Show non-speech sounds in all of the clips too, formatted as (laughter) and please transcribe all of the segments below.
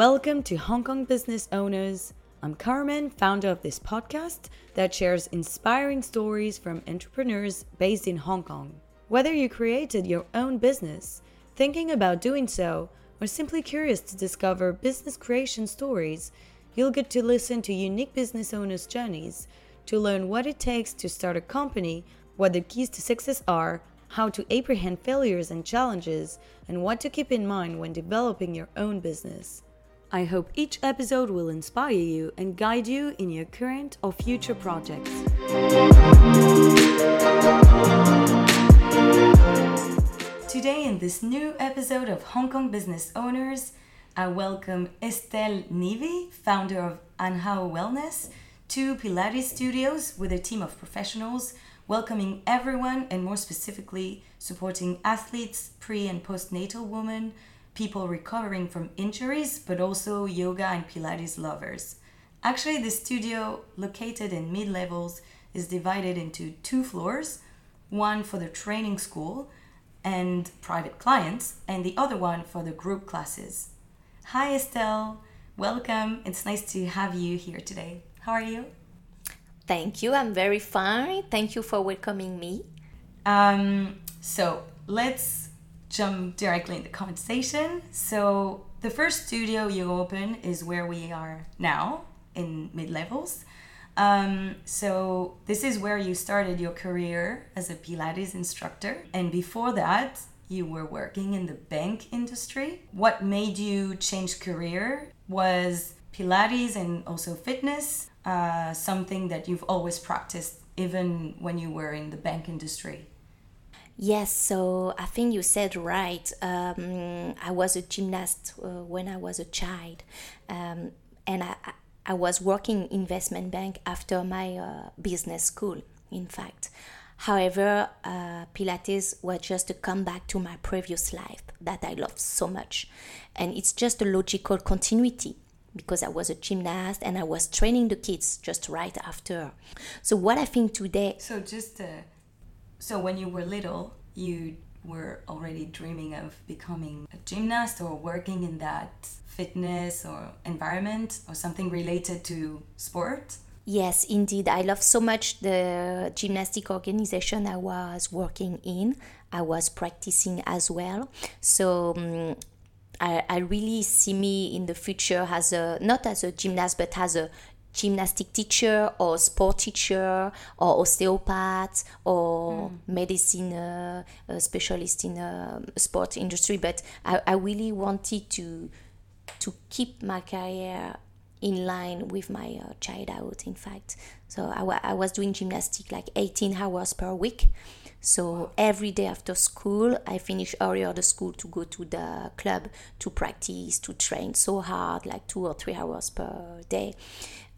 Welcome to Hong Kong Business Owners. I'm Carmen, founder of this podcast that shares inspiring stories from entrepreneurs based in Hong Kong. Whether you created your own business, thinking about doing so, or simply curious to discover business creation stories, you'll get to listen to unique business owners' journeys to learn what it takes to start a company, what the keys to success are, how to apprehend failures and challenges, and what to keep in mind when developing your own business. I hope each episode will inspire you and guide you in your current or future projects. Today, in this new episode of Hong Kong Business Owners, I welcome Estelle Neve, founder of Anhao Wellness, two Pilates Studios with a team of professionals, welcoming everyone and more specifically supporting athletes, pre and postnatal women people recovering from injuries, but also yoga and Pilates lovers. Actually, the studio, located in mid levels, is divided into two floors one for the training school and private clients, and the other one for the group classes. Hi, Estelle. Welcome. It's nice to have you here today. How are you? Thank you. I'm very fine. Thank you for welcoming me. Um, so let's jump directly into the conversation. So the first studio you open is where we are now in mid levels. Um, so this is where you started your career as a Pilates instructor, and before that, you were working in the bank industry. What made you change career was Pilates and also fitness, uh, something that you've always practiced even when you were in the bank industry. Yes, so I think you said right. Um, I was a gymnast uh, when I was a child, um, and I, I was working investment bank after my uh, business school. In fact, however, uh, Pilates was just a comeback to my previous life that I loved so much, and it's just a logical continuity because I was a gymnast and I was training the kids just right after. So what I think today. So just. So when you were little, you were already dreaming of becoming a gymnast or working in that fitness or environment or something related to sport? Yes, indeed. I love so much the gymnastic organization I was working in. I was practicing as well. So um, I, I really see me in the future as a not as a gymnast but as a gymnastic teacher or sport teacher or osteopath or mm. medicine uh, specialist in the uh, sport industry. But I, I really wanted to to keep my career in line with my uh, childhood in fact. So I, I was doing gymnastic like 18 hours per week. So every day after school, I finish earlier the school to go to the club to practice, to train so hard, like two or three hours per day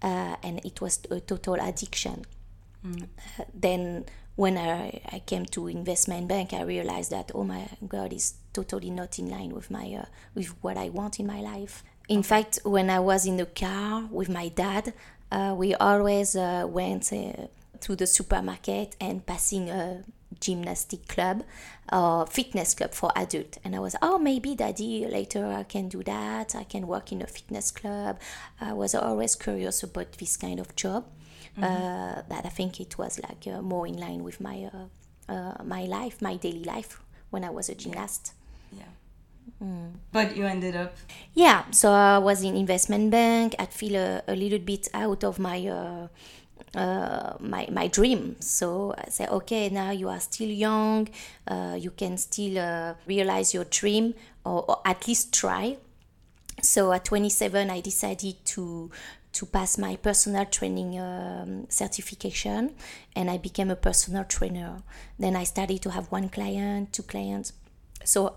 uh, and it was a total addiction. Mm. Uh, then when I, I came to investment bank, I realized that oh my god, it's totally not in line with my uh, with what I want in my life. In fact, when I was in the car with my dad, uh, we always uh, went uh, to the supermarket and passing a gymnastic club or fitness club for adult and i was oh maybe daddy later i can do that i can work in a fitness club i was always curious about this kind of job mm-hmm. uh, that i think it was like uh, more in line with my uh, uh my life my daily life when i was a gymnast yeah Mm. But you ended up. Yeah, so I was in investment bank. I feel a, a little bit out of my uh, my my dream. So I said, okay, now you are still young, uh, you can still uh, realize your dream, or, or, at least try. So at 27, I decided to to pass my personal training um, certification, and I became a personal trainer. Then I started to have one client, two clients. So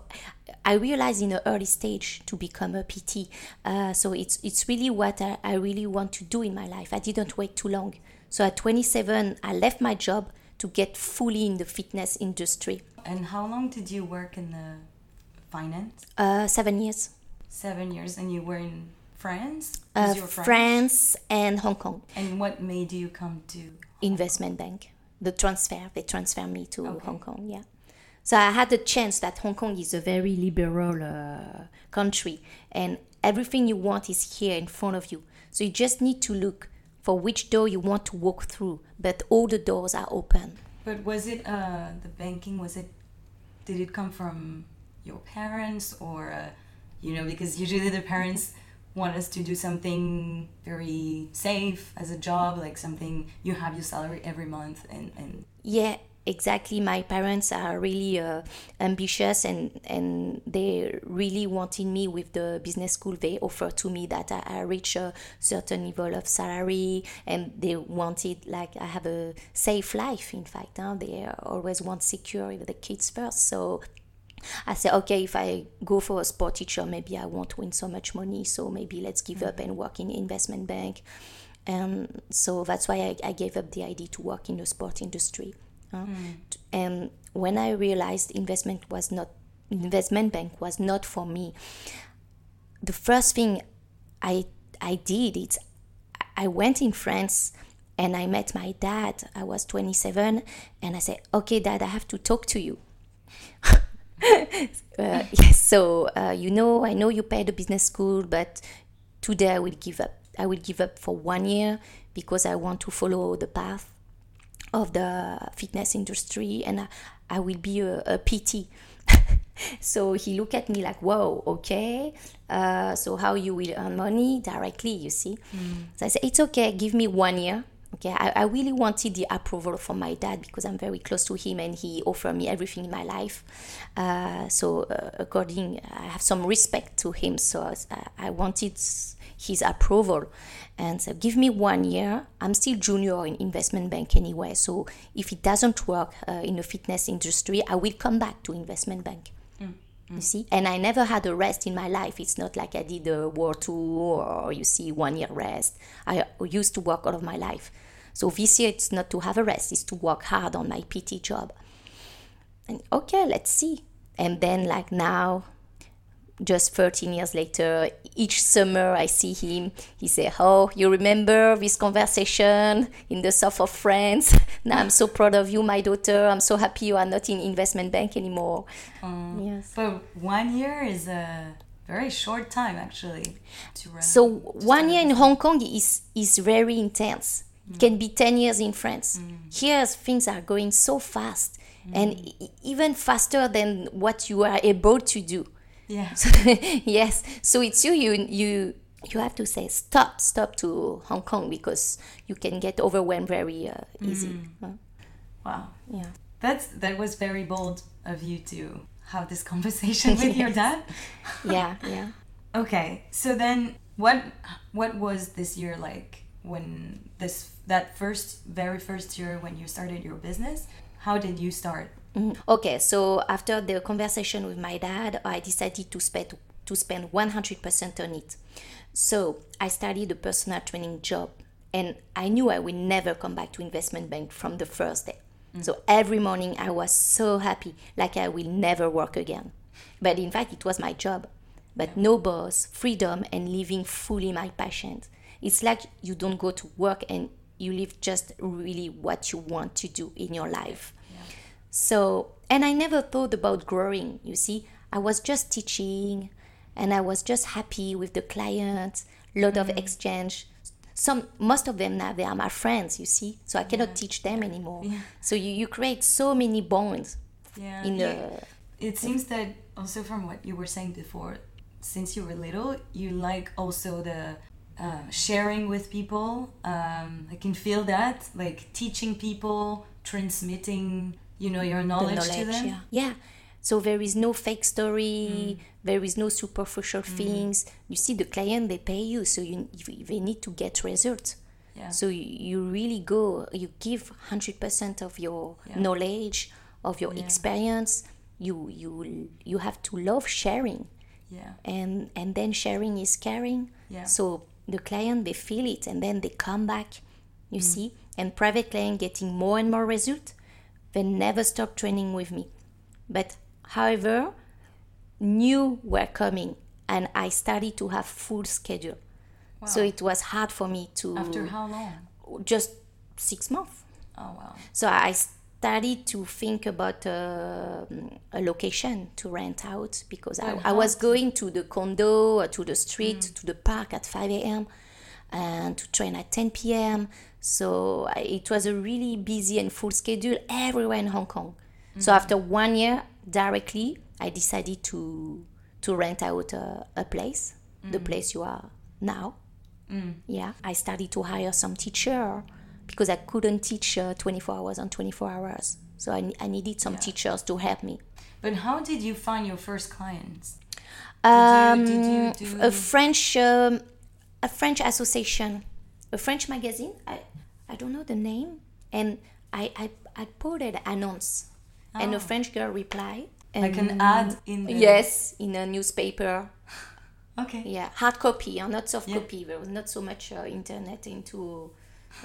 I realized in the early stage to become a PT. Uh, so it's it's really what I, I really want to do in my life. I didn't wait too long. So at 27, I left my job to get fully in the fitness industry. And how long did you work in the finance? Uh, seven years. Seven years, and you were in France? Uh, France and Hong Kong. And what made you come to investment bank? The transfer. They transferred me to okay. Hong Kong. Yeah. So I had the chance that Hong Kong is a very liberal uh, country, and everything you want is here in front of you. So you just need to look for which door you want to walk through, but all the doors are open. But was it uh, the banking? Was it? Did it come from your parents or, uh, you know, because usually the parents want us to do something very safe as a job, like something you have your salary every month and and. Yeah, exactly my parents are really uh, ambitious and and they really wanted me with the business school they offered to me that I, I reach a certain level of salary and they wanted like I have a safe life in fact huh? they always want secure with the kids first so I said, okay, if I go for a sport teacher, maybe I won't win so much money. So maybe let's give mm-hmm. up and work in investment bank. And so that's why I, I, gave up the idea to work in the sport industry. Mm. And when I realized investment was not investment bank was not for me, the first thing I I did is I went in France and I met my dad. I was 27 and I said, "Okay, dad, I have to talk to you." (laughs) uh, (laughs) yes, so uh, you know, I know you paid the business school, but today I will give up. I will give up for one year because I want to follow the path of the fitness industry and I, I will be a, a PT. (laughs) so he looked at me like, whoa, okay. Uh, so how you will earn money directly, you see? Mm. So I said, it's okay, give me one year. Okay, I, I really wanted the approval from my dad because I'm very close to him and he offered me everything in my life. Uh, so uh, according, I have some respect to him. So I, I wanted his approval and so give me one year. I'm still junior in investment bank anyway. So if it doesn't work uh, in the fitness industry i will come back to investment bank. Mm. you see? And i never had a rest in my life. It's not like i did a world tour or you see one year rest. I used to work all of my life. So this year it's not to have a rest. It's to work hard on my pt job. And okay let's see. And then like now just 13 years later, each summer I see him, he say, "Oh, you remember this conversation in the south of France? (laughs) now I'm so proud of you, my daughter. I'm so happy you are not in investment bank anymore." Um, yes. But one year is a very short time, actually. so one year in Hong Kong is is very intense. Mm. It can be 10 years in France. Mm. Here, things are going so fast, mm. and even faster than what you are able to do. Yeah. (laughs) yes. So it's you. You you you have to say stop, stop to Hong Kong because you can get overwhelmed very uh, easy. Mm. Huh? Wow. Yeah. That's that was very bold of you to have this (laughs) (laughs) conversation with your dad. yeah. Yeah. Okay. So then, what what was this year like when this that first very first year when you started your business? How did you start? Mm-hmm. Okay, so after the conversation with my dad, I decided to spend to spend 100% on it. So I started a personal training job, and I knew I would never come back to investment bank from the first day. Mm. So every morning I was so happy, like I will never work again. But in fact, it was my job. But no boss, freedom, and living fully my passion. It's like you don't go to work and you live just really what you want to do in your life. So, and I never thought about growing, you see. I was just teaching and I was just happy with the clients, lot mm-hmm. of exchange. Some most of them now they are my friends, you see. So I cannot yeah. teach them anymore. Yeah. So you, you create so many bonds. Yeah. In the it seems that also from what you were saying before, since you were little, you like also the uh, sharing with people. Um, I can feel that, like teaching people, transmitting you know your knowledge, knowledge to them yeah. yeah so there is no fake story mm. there is no superficial mm. things you see the client they pay you so you they need to get results yeah. so you, really go you give 100% of your yeah. knowledge of your yeah. experience you you you have to love sharing yeah and and then sharing is caring yeah so the client they feel it and then they come back you mm. see and private client getting more and more result they never stopped training with me. But however, new were coming and I started to have full schedule. Wow. So it was hard for me to After how long? Just 6 months. Oh wow. So I started to think about uh, a location to rent out because I, I was going to the condo, uh, to the street, to the park at 5 a.m. and to train at 10 p.m. So it was a really busy and full schedule everywhere in Hong Kong. So after one year, directly, I decided to to rent out a, a place, the place you are now. Yeah, I started to hire some teacher because I couldn't teach uh, 24 hours on 24 hours. So I, I needed some teachers to help me. But how did you find your first clients? Um, did you do- a French um, a French association, a French magazine. I, I don't know the name, and I I, I put an announce, and a French girl replied. Like an ad in the yes, in a newspaper. (sighs) Okay. Yeah, hard copy, or not soft Yeah. copy. There was not so much uh, internet into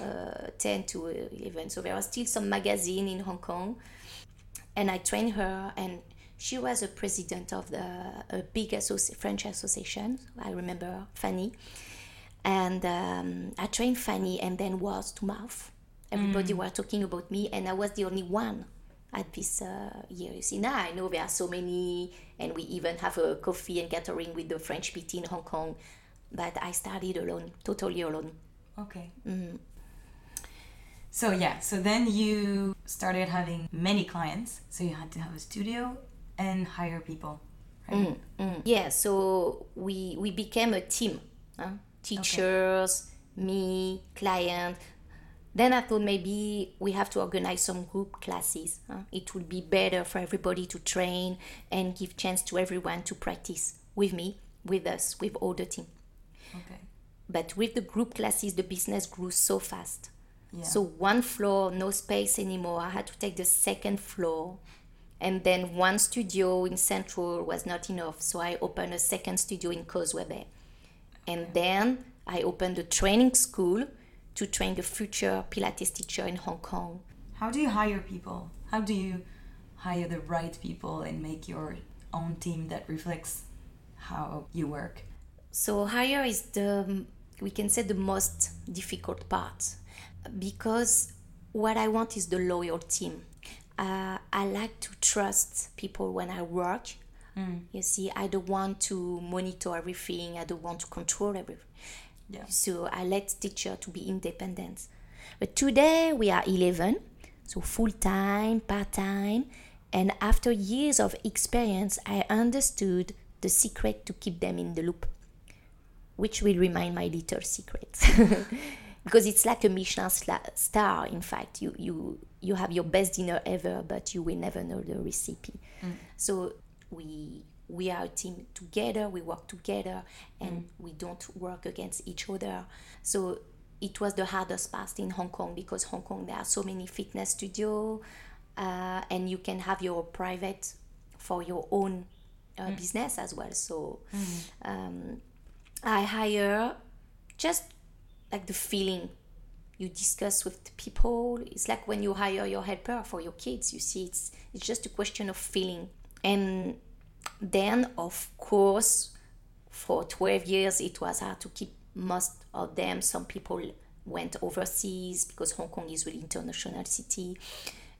uh, 10 to 11. So there was still some magazine in Hong Kong. And I trained her, and she was a president of the a big associ- French association. I remember Fanny. And um, I trained Fanny, and then was to mouth. Everybody were talking about me, and I was the only one at this uh, year. You see, now I know there are so many, and we even have a coffee and gathering with the French PT in Hong Kong. But I started alone, totally alone. Okay. So yeah, so then you started having many clients. So you had to have a studio and hire people, right? Mm. Yeah, so we we became a team. Huh? Teachers, me, client. Then I thought maybe we have to organize some group classes. huh? It would be better for everybody to train and give chance to everyone to practice with me, with us, with all the team. Okay. But with the group classes, the business grew so fast. Yeah. So one floor, no space anymore. I had to take the second floor. And then one studio in Central was not enough. So I opened a second studio in Causeway Bay. And then I opened a training school to train the future Pilates teacher in Hong Kong. How do you hire people? How do you hire the right people and make your own team that reflects how you work? So hire is the we can say the most difficult part because what I want is the loyal team. Uh, I like to trust people when I work. Mm. You see, I don't want to monitor everything. I don't want to control everything. Yeah. So I let teacher to be independent. But today we are 11, so full time, part time, and after years of experience, I understood the secret to keep them in the loop, which will remain my little secret. (laughs) because it's like a Michelin star. In fact, you you you have your best dinner ever, but you will never know the recipe. Mm. So we we are a team together. We work together, and we don't work against each other. So it was the hardest part in Hong Kong because Hong Kong there are so many fitness studio, uh, and you can have your private for your own uh, business as well. So um, I hire just like the feeling you discuss with people. It's like when you hire your helper for your kids. You see, it's it's just a question of feeling. And then, of course, for 12 years, it was hard to keep most of them. Some people went overseas because Hong Kong is really international city,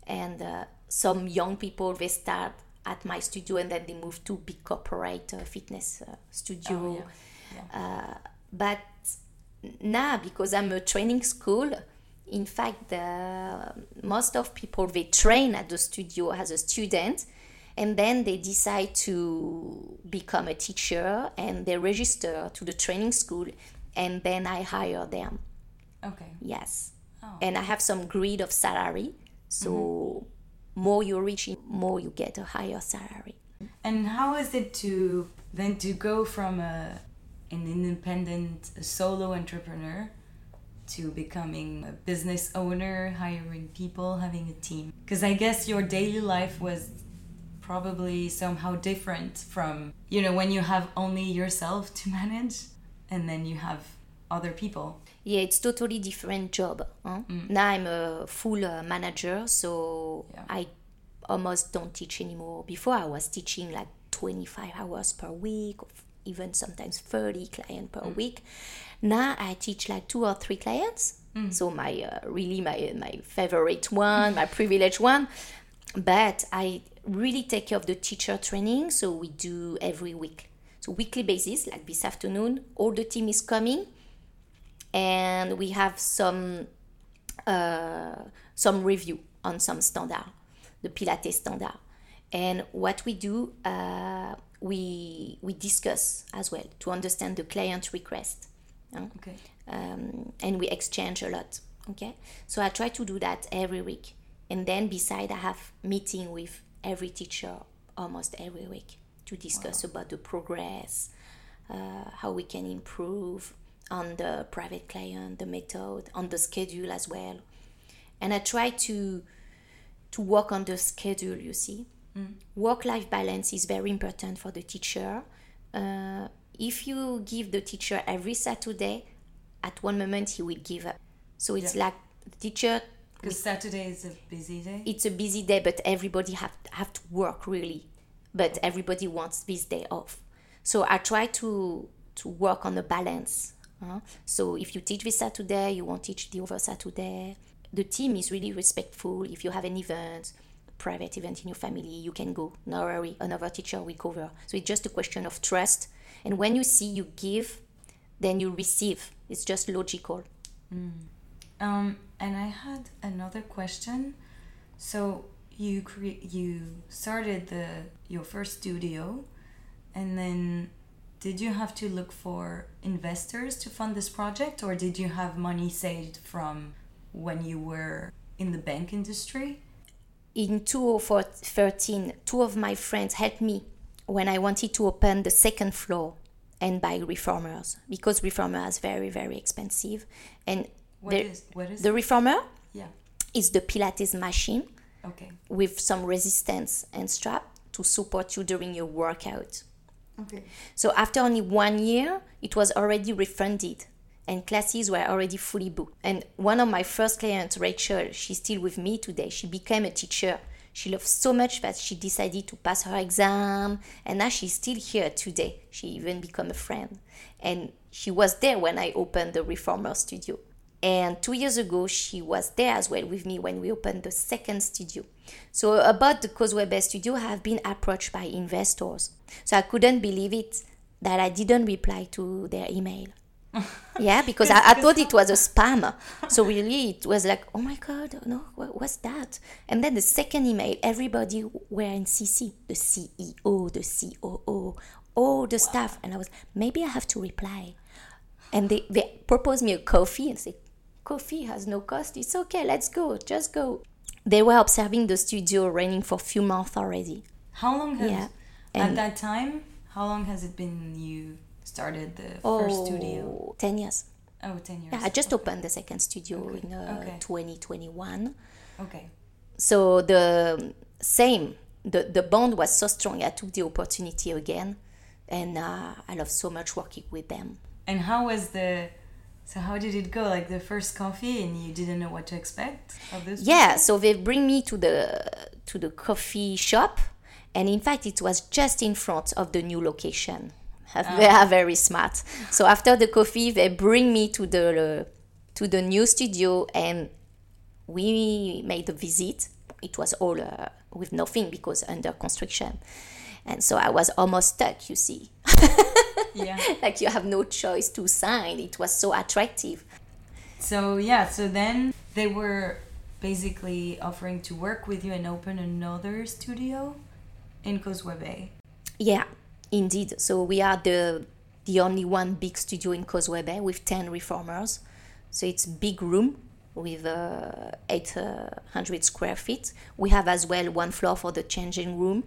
and uh, some young people they start at my studio and then they move to big corporate uh, fitness uh, studio. Oh, yeah. Uh, but now, because I'm a training school, in fact, the, most of people they train at the studio as a student, and then they decide to become a teacher and they register to the training school, and then I hire them. Okay. Yes. Oh. And I have some grid of salary. So mm-hmm. more you reach, more you get a higher salary. And how is it to then to go from a an independent a solo entrepreneur to becoming a business owner, hiring people, having a team? Because I guess your daily life was probably somehow different from you know when you have only yourself to manage and then you have other people. Yeah, it's totally different job. Huh? Now I'm a full uh, manager, so Yeah. I almost don't teach anymore. Before I was teaching like 25 hours per week, or even sometimes 30 clients per week. Now I teach like two or three clients So my uh, really my my favorite one, my privileged one. But I really take care of the teacher training. So we do every week. So weekly basis, like this afternoon, all the team is coming, and we have some uh, some review on some standard, the Pilates standard. And what we do, uh, we we discuss as well to understand the client request? Okay. um, and we exchange a lot. Okay, so I try to do that every week, and then beside I have meeting with every teacher almost every week to discuss about the progress, uh, how we can improve on the private client, the method, on the schedule as well, and I try to to work on the schedule. You see, work-life balance is very important for the teacher. Uh, if you give the teacher every Saturday, at one moment he will give up. So it's Yeah. like the teacher. Because Saturday is a busy day. It's a busy day, but everybody have have to work really. But everybody wants this day off. So I try to to work on the balance. huh? So if you teach this Saturday, you won't teach the other Saturday. The team is really respectful. If you have an event, private event in your family, you can go. No worry, another teacher will cover. So it's just a question of trust. And when you see you give, then you receive. It's just logical. Mm. Um, and I had another question. So you cre- you started the your first studio, and then did you have to look for investors to fund this project, or did you have money saved from when you were in the bank industry? in 2013, two of my friends helped me when I wanted to open the second floor and buy reformers because reformer is very very expensive and What the, is what is the reformer yeah? is the pilates machine Okay. with some resistance and strap to support you during your workout Okay. so after only one year, it was already refunded and classes were already fully booked. And one of my first clients, Rachel, she's still with me today. She became a teacher. She loved so much that she decided to pass her exam and now she's still here today. She even became a friend. And she was there when I opened the Reformer studio. And two years ago, she was there as well with me when we opened the second studio. So, about the Causeway Bay studio, I have been approached by investors. So, I couldn't believe it that I didn't reply to their email. (laughs) yeah, because I, I thought it was a spam. So, really, it was like, oh my God, no, what, what's that? And then the second email, everybody were in CC the CEO, the COO, all the staff. And I was, maybe I have to reply and they, they proposed me a coffee and say coffee has no cost it's okay let's go just go they were observing the studio running for a few months already How long has Yeah, at that time? How long has it been you started the first studio? oh 10 years Oh, 10 years. yeah i just opened the second studio in uh, Okay. 2021 Okay. so the same the, the bond was so strong i took the opportunity again and uh, i love so much working with them And how was the? So how did it go? Like the first coffee, and you didn't know what to expect of this. yeah so they bring me to the to the coffee shop. And in fact it was just in front of the new location. (laughs) They are very smart. So after the coffee they bring me to the to the new studio and we made a visit. It was all uh, with nothing because under construction and so i was almost stuck you see Yeah. (laughs) like you have no choice to sign it was so attractive So yeah. So then they were basically offering to work with you and open another studio in Causeway Bay. Yeah, indeed. So we are the the only one big studio in Causeway Bay with ten reformers. So it's big room with uh, 800 square feet. We have as well one floor for the changing room,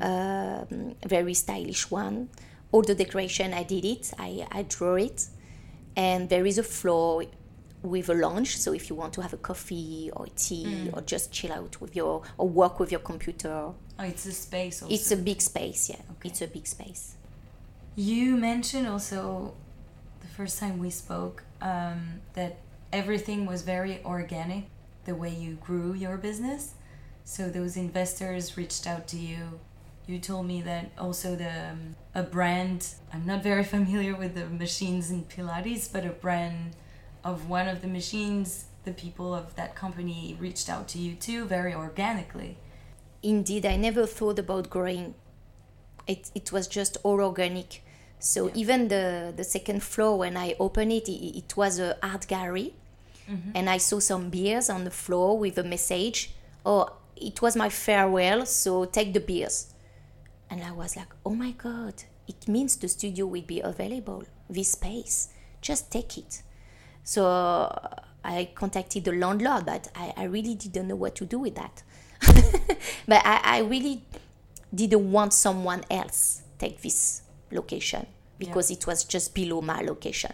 um, very stylish one. All the decoration I did it. I I draw it, and there is a floor with a lounge. So if you want to have a coffee or tea or just chill out with your or work with your computer, Oh, it's a space. Also. it's a big space, yeah. It's a big space. You mentioned also the first time we spoke um, that everything was very organic, the way you grew your business. So those investors reached out to you. You told me that also the um, a brand. I'm not very (laughs) familiar with the machines in Pilates, but a brand of one of the machines, the people of that company reached out to you too, very organically. Indeed, I never thought about growing. It, it was just all organic. So yeah. even the, the second floor, when I opened it, it, it was a art gallery. Mm-hmm. And I saw some beers on the floor with a message. Oh, it was my farewell, so take the beers. And I was like, oh my God, it means the studio will be available, this space. Just take it. So I contacted the landlord, but I, I really didn't know what to do with that. (laughs) but I, I really didn't want someone else take this location because yeah. it was just below my location.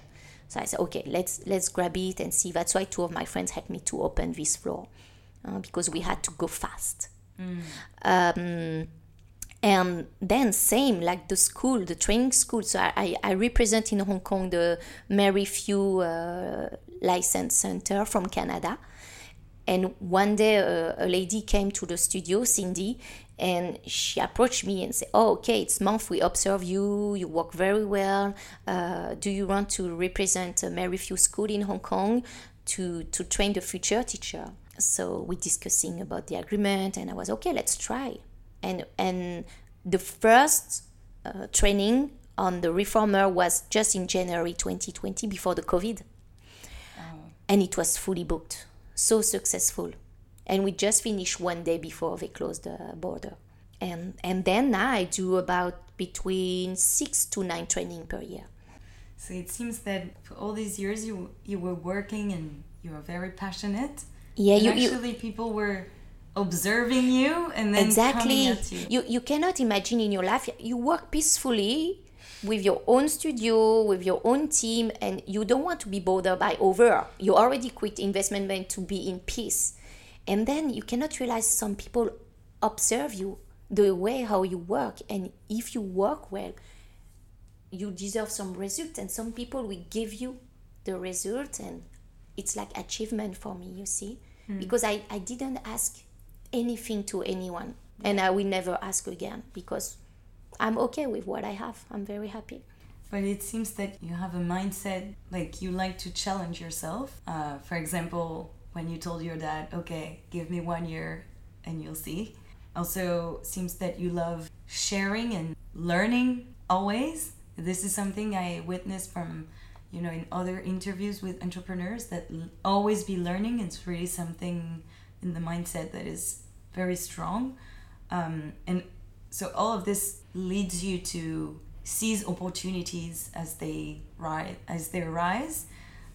So I said, okay, let's let's grab it and see. That's why two of my friends helped me to open this floor uh, because we had to go fast. Mm. Um, and then same like the school, the training school. So I, I represent in Hong Kong the Merrithew uh, License Center from Canada. And one day uh, a lady came to the studio, Cindy, and she approached me and said, "Oh, okay, it's month. We observe you. You work very well. Uh, do you want to represent Merrithew School in Hong Kong to to train the future teacher?" So we're discussing about the agreement, and I was okay. Let's try. And and the first uh, training on the reformer was just in January 2020 before the COVID, oh. and it was fully booked. So successful. And we just finished one day before they closed the border. And and then now i do about between six to nine training per year. So it seems that for all these years you you were working and you were very passionate. Yeah you, actually you, people were observing you and then exactly. you. you you cannot imagine in your life. You work peacefully with your own studio, with your own team, and you don't want to be bothered by over. You already quit investment bank to be in peace. And then you cannot realize some people observe you the way how you work. And if you work well you deserve some result. And some people will give you the result. And it's like achievement for me you see. Mm. because I, I didn't ask anything to anyone and i will never ask again because i'm okay with what i have i'm very happy but it seems that you have a mindset like you like to challenge yourself uh, for example when you told your dad, okay, give me one year and you'll see. Also, seems that you love sharing and learning always. This is something I witnessed from, you know, in other interviews with entrepreneurs that always be learning. It's really something in the mindset that is very strong. Um, and so all of this leads you to seize opportunities as they rise, as they arise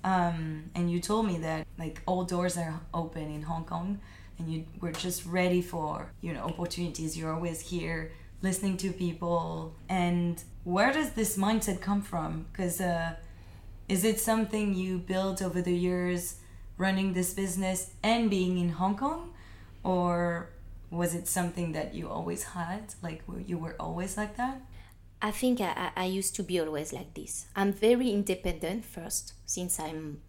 um, and you told me that like all doors are open in Hong Kong, and you were just ready for you know opportunities. You're always here listening to people. And where does this mindset come from? Because uh, is it something you built over the years, running this business and being in Hong Kong, or was it something that you always had? Like you were always like that? I think I, I used to be always like this. I'm very independent first since I'm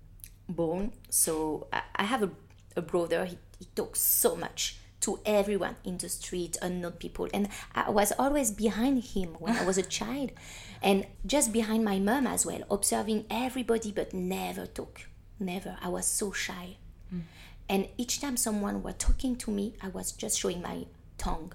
born. So I, I have a, a brother, he, he talks so much to everyone in the street, unknown people. And I was always behind him when I was a (laughs) child and just behind my mom as well, observing everybody but never talk. Never. I was so shy. Mm. And each time someone were talking to me, I was just showing my tongue.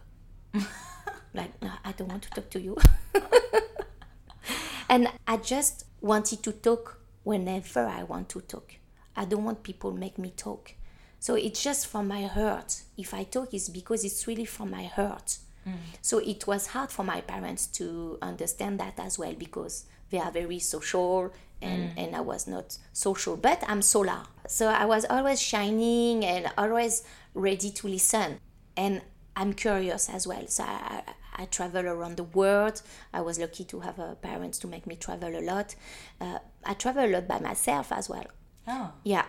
(laughs) like, no, I don't want to talk to you. (laughs) and I just wanted to talk whenever I want to talk. I don't want people make me talk. So it's just from my heart. If I talk, it's because it's really from my heart. Mm. So it was hard for my parents to understand that as well because they are very social and, mm. and I was not social. But I'm solar. So I was always shining and always ready to listen. And I'm curious as well. So I, I travel around the world. I was lucky to have uh, parents to make me travel a lot. Uh, I travel a lot by myself as well. Oh. Yeah.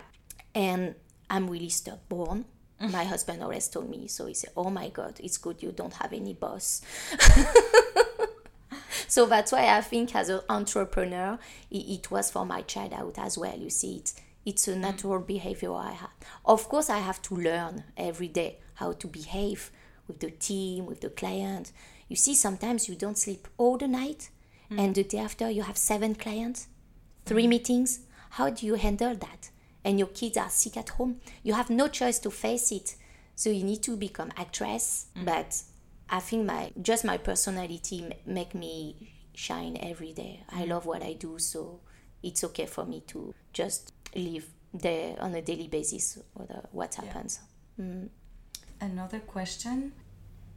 And I'm really stubborn. My husband always told me, so he said, Oh my God, it's good you don't have any boss. (laughs) so that's why I think as an entrepreneur, it, it, was for my childhood as well. You see, it's, it's a natural behavior I have. Of course, I have to learn every day how to behave with the team, with the client. You see, sometimes you don't sleep all the night, mm. and the day after you have seven clients, three mm. meetings. How do you handle that? And your kids are sick at home. You have no choice to face it. So you need to become actress. Mm. But I think my just my personality make me shine every day. I love what I do, so it's okay for me to just live there on a daily basis what happens. Yeah. Mm. Another question.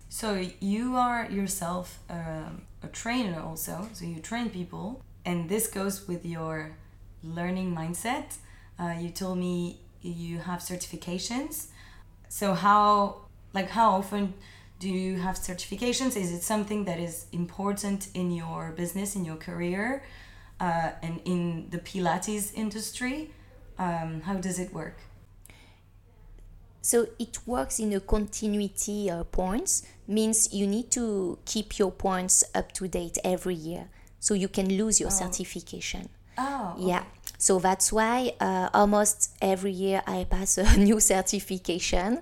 So you are yourself a trainer also, so you train people, and this goes with your learning mindset. Uh, you told me you have certifications. So how like how often do you have certifications? Is it something that is important in your business, in your career, uh, and in the Pilates industry? Um, how does it work? So it works in a continuity uh, points, means you need to keep your points up to date every year. So you can lose your oh. certification. Oh. Okay. Yeah. So that's why uh, almost every year I pass a (laughs) new certification.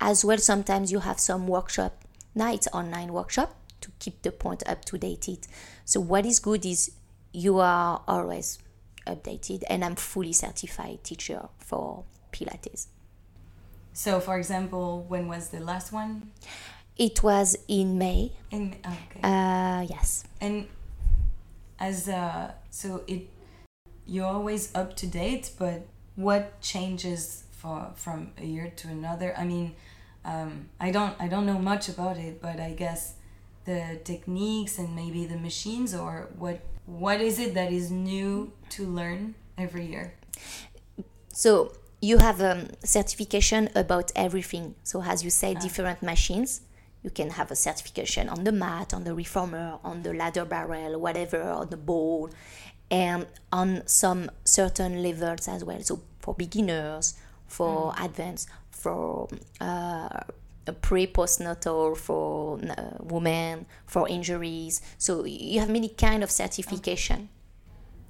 As well, sometimes you have some workshop nights, online workshop to keep the point up to date. So what is good is you are always updated, and I'm fully certified teacher for Pilates. So, for example, when was the last one? It was in May. In okay. Uh, yes. And as uh, so it, you're always up to date. But what changes for from a year to another? I mean, um, I don't I don't know much about it, but I guess the techniques and maybe the machines or what what is it that is new to learn every year? So you have a certification about everything. So as you say, ah. different machines. You can have a certification on the mat, on the reformer, on the ladder barrel, whatever, on the ball, and on some certain levels as well. So for beginners, for mm. advanced, for uh, pre postnatal for uh, women for injuries. So you have many kind of certification.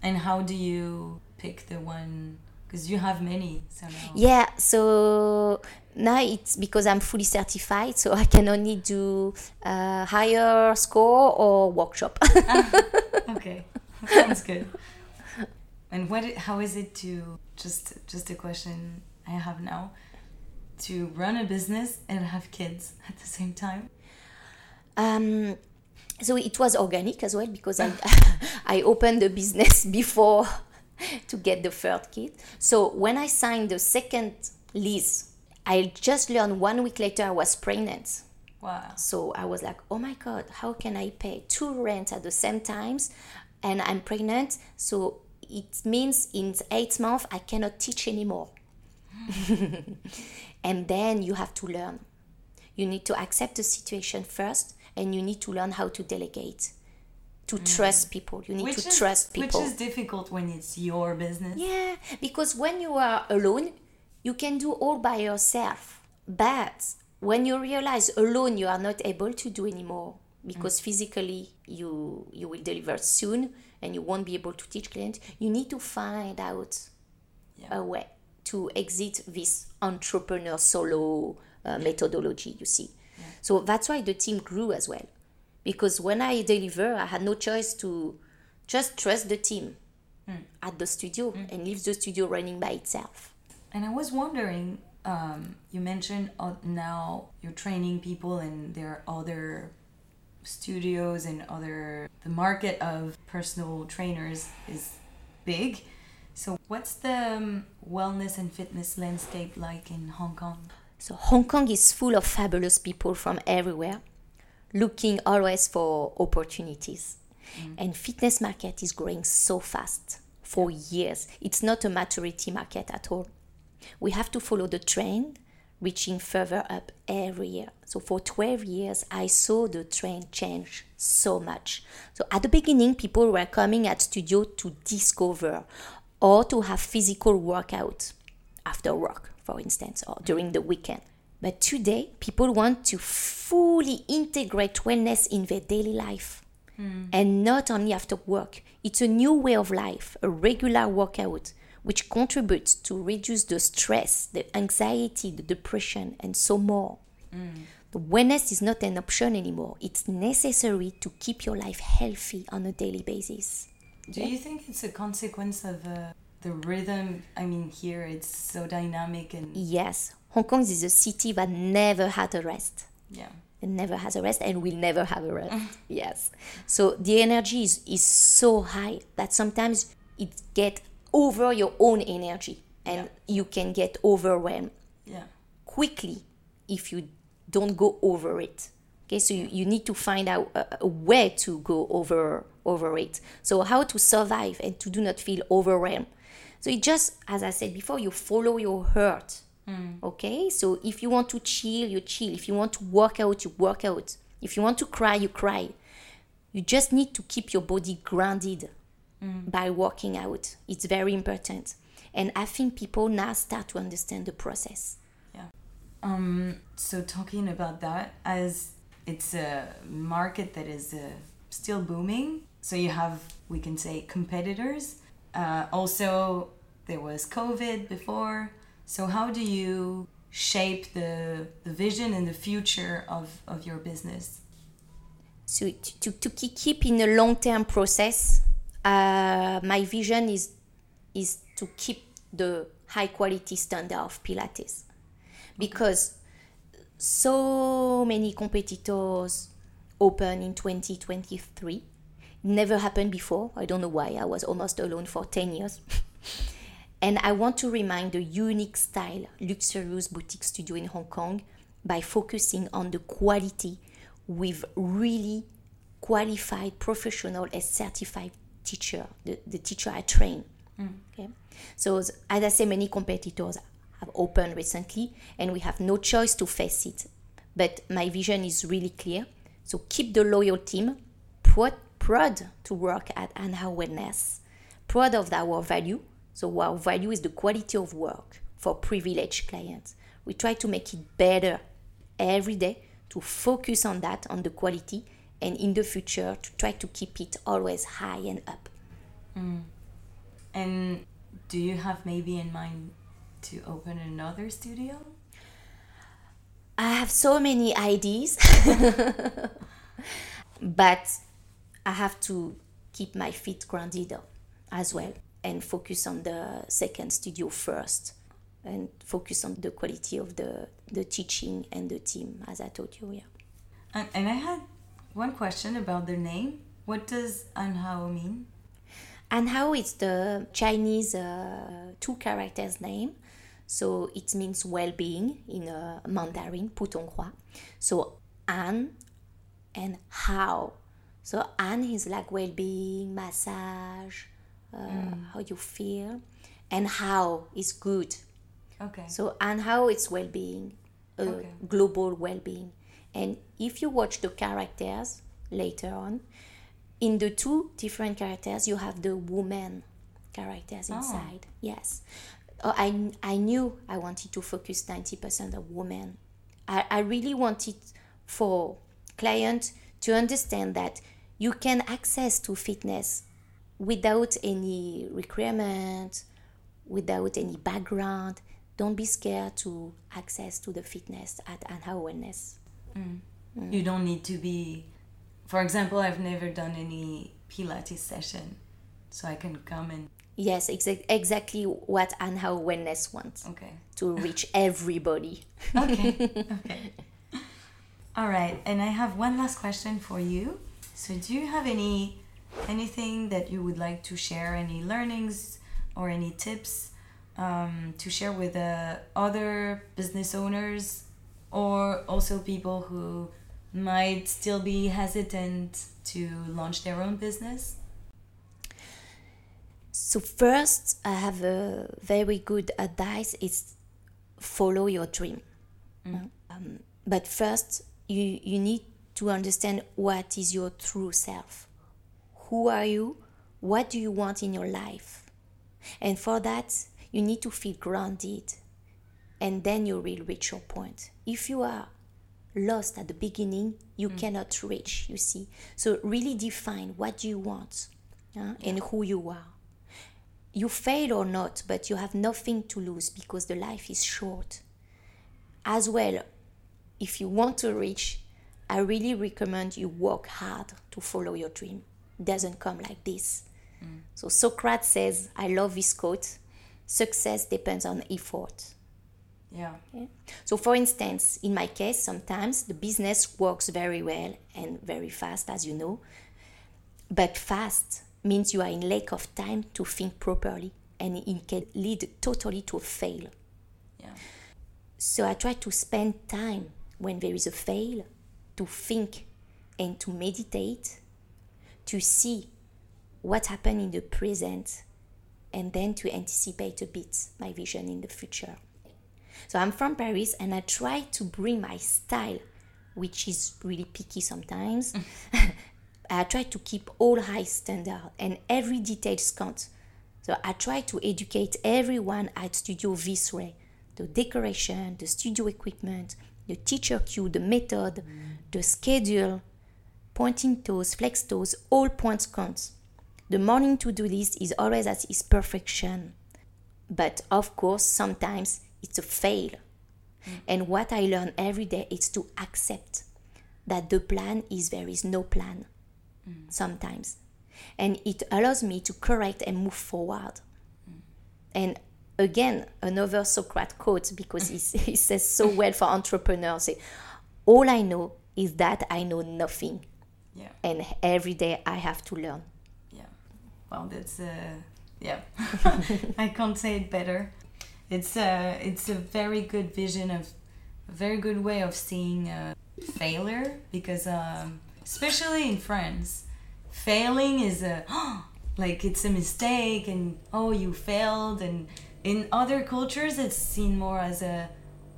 And how do you pick the one? Because you have many so yeah so now it's because i'm fully certified so i can only do uh, higher score or workshop. Ah, (laughs) okay sounds good and what how is it to just just a question i have now to run a business and have kids at the same time? Um, so it was organic as well because I, (laughs) I opened the business (laughs) before to get the third kid. So when I signed the second lease, I just learned one week later I was pregnant. Wow. So I was like, oh my God, how can I pay two rents at the same times? And I'm pregnant. So it means in eight months I cannot teach anymore. (laughs) and then you have to learn. You need to accept the situation first, and you need to learn how to delegate, to mm. trust people. You need which to is, trust people. Which is difficult when it's your business. Yeah, because when you are alone, you can do all by yourself. But when you realize alone you are not able to do anymore because mm. physically you you will deliver soon and you won't be able to teach clients, you need to find out yeah. a way to exit this entrepreneur solo uh, methodology, you see. Yeah. So that's why the team grew as well. Because when I deliver, I had no choice to just trust the team mm. at the studio mm. and leave the studio running by itself. And I was wondering, um, you mentioned uh, now you're training people and there are other studios and other the market of personal trainers is big so, what's the um, wellness and fitness landscape like in Hong Kong? So, Hong Kong is full of fabulous people from everywhere, looking always for opportunities. Mm. And fitness market is growing so fast for years. It's not a maturity market at all. We have to follow the trend, reaching further up every year. So for 12 years, I saw the trend change so much. So at the beginning, people were coming at studio to discover or to have physical workout after work, for instance, or during the weekend. But today, people want to fully integrate wellness in their daily life mm. and not only after work. It's a new way of life, a regular workout, which contributes to reduce the stress, the anxiety, the depression, and so more. Mm. The wellness is not an option anymore. It's necessary to keep your life healthy on a daily basis. Do you think it's a consequence of uh, the rhythm. I mean, here it's so dynamic and Yes, Hong Kong is a city that never had a rest. yeah, It never has a rest and will never have a rest. (laughs) yes. So the energy is, is so high that sometimes it get over your own energy and you can get overwhelmed yeah, quickly if you don't go over it. Okay, so you, you need to find out a, a way to go over over it. So how to survive and to do not feel overwhelmed. So it just, as I said before, you follow your heart. Hmm. Okay, so if you want to chill, you chill. If you want to work out, you work out. If you want to cry, you cry. You just need to keep your body grounded by working out. It's very important. And I think people now start to understand the process. yeah. Um, so talking about that, as it's a market that is uh, still booming, so you have we can say competitors. Uh, also, there was COVID before. So how do you shape the the vision and the future of of your business? so to, to keep keep in a long term process uh, my vision is is to keep the high quality standard of pilates. Because so many competitors open in 2023 never happened before. I don't know why. I was almost alone for 10 years. (laughs) And I want to remind the unique style luxurious boutique studio in Hong Kong by focusing on the quality with really qualified, professional, and certified teacher, the, the teacher I train. Okay, so as I say, many competitors have opened recently, and we have no choice to face it. But my vision is really clear. So keep the loyal team, proud, proud to work at Anhao Wellness, proud of our value. So our value is the quality of work for privileged clients. We try to make it better every day to focus on that, on the quality, and in the future to try to keep it always high and up. Mm. And do you have maybe in mind to open another studio? I have so many ideas, (laughs) but I have to keep my feet grounded as well and focus on the second studio first and focus on the quality of the, the teaching and the team, as I told you. Yeah. And, and I had one question about their name. What does Anhao mean? And how it's the Chinese uh, two characters name. So it means well-being in uh, Mandarin, Putonghua. So An and hao. So An is like well-being, massage, uh, how you feel, and hao is good. Okay. So and how it's well-being, uh, Okay. global well-being. And if you watch the characters later on, in the two different characters, you have the woman characters inside. Yes, Uh, I I knew I wanted to focus ninety percent of women. I, I really wanted for clients to understand that you can access to fitness without any requirement, without any background. Don't be scared to access to the fitness at Wellness. You don't need to be. For example, I've never done any Pilates session, so I can come and. Yes, exa- exactly what Anhao Wellness wants Okay. to reach everybody. (laughs) Okay. (laughs) okay. All right, and I have one last question for you. So, do you have any anything that you would like to share? Any learnings or any tips um, to share with uh, other business owners, or also people who might still be hesitant to launch their own business? So first, I have a very good advice: is follow your dream. Um, but first, you you need to understand what is your true self. Who are you? What do you want in your life? And for that, you need to feel grounded, and then you will reach your point. If you are lost at the beginning, you cannot reach. You see, so really define what you want uh, and who you are you fail or not, but you have nothing to lose because the life is short. As well, if you want to reach, I really recommend you work hard to follow your dream. It doesn't come like this. So Socrates says, I love this quote. success depends on effort. Yeah. So, for instance, in my case, sometimes the business works very well and very fast, as you know. But fast means you are in lack of time to think properly, and it can lead totally to a fail. Yeah. So I try to spend time when there is a fail to think and to meditate, to see what happened in the present, and then to anticipate a bit my vision in the future. So I'm from Paris and I try to bring my style, which is really picky sometimes. Mm. (laughs) I try to keep all high standard and every detail counts. So I try to educate everyone at Studio Visray, the decoration, the studio equipment, the teacher cue, the method, the schedule, pointing toes, flex toes, all points count. The morning to-do list is always at its perfection. But of course, sometimes it's a fail. And what I learn every day is to accept that the plan is there is no plan sometimes. And it allows me to correct and move forward. And again, another Socrates quote because he, (laughs) he says so well for entrepreneurs All I know is that I know nothing. Yeah. And every day I have to learn. Yeah. Well, that's uh, yeah. (laughs) I can't say it better. It's a it's a very good vision of a very good way of seeing uh, failure because um, especially in France, failing is a (gasps) like it's a mistake and oh you failed. And in other cultures it's seen more as a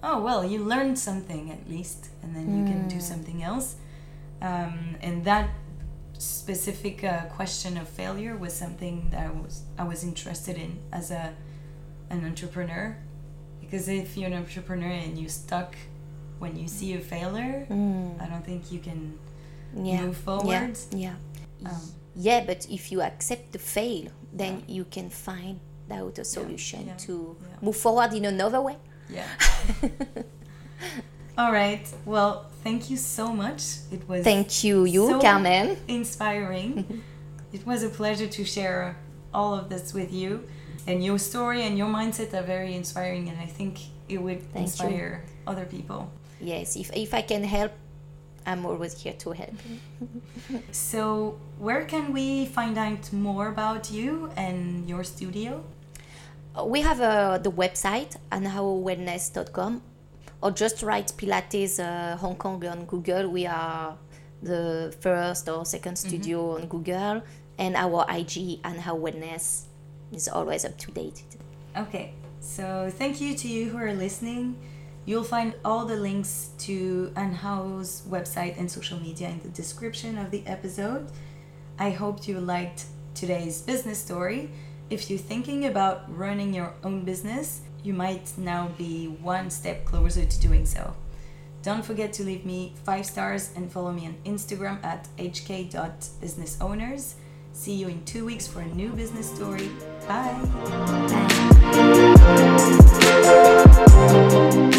oh well you learned something at least and then you can do something else. Um, and that specific uh, question of failure was something that I was I was interested in as a an entrepreneur because if you're an entrepreneur and you're stuck when you see a failure I don't think you can Yeah. move forward Yeah. Yeah. Um, yeah, but if you accept the fail, then you can find out a solution yeah, to yeah. move forward in another way. yeah (laughs) all right well thank you so much it was Thank you, you, So- Carmen. inspiring. (laughs) it was a pleasure to share all of this with you. And your story and your mindset are very inspiring, and I think it would Thank you. inspire other people. Yes, if, if I can help, I'm always here to help. (laughs) So, where can we find out more about you and your studio? Uh, We have uh, the website, anhaowellness.com, or just write Pilates uh, Hong Kong on Google. We are the first or second studio on Google, and our IG, Wellness, is always up to date. Okay, so thank you to you who are listening. You'll find all the links to Anhao's website and social media in the description of the episode. I hope you liked today's business story. If you're thinking about running your own business, you might now be one step closer to doing so. Don't forget to leave me five stars and follow me on Instagram at hk.businessowners. See you in two weeks for a new business story. Bye. Bye.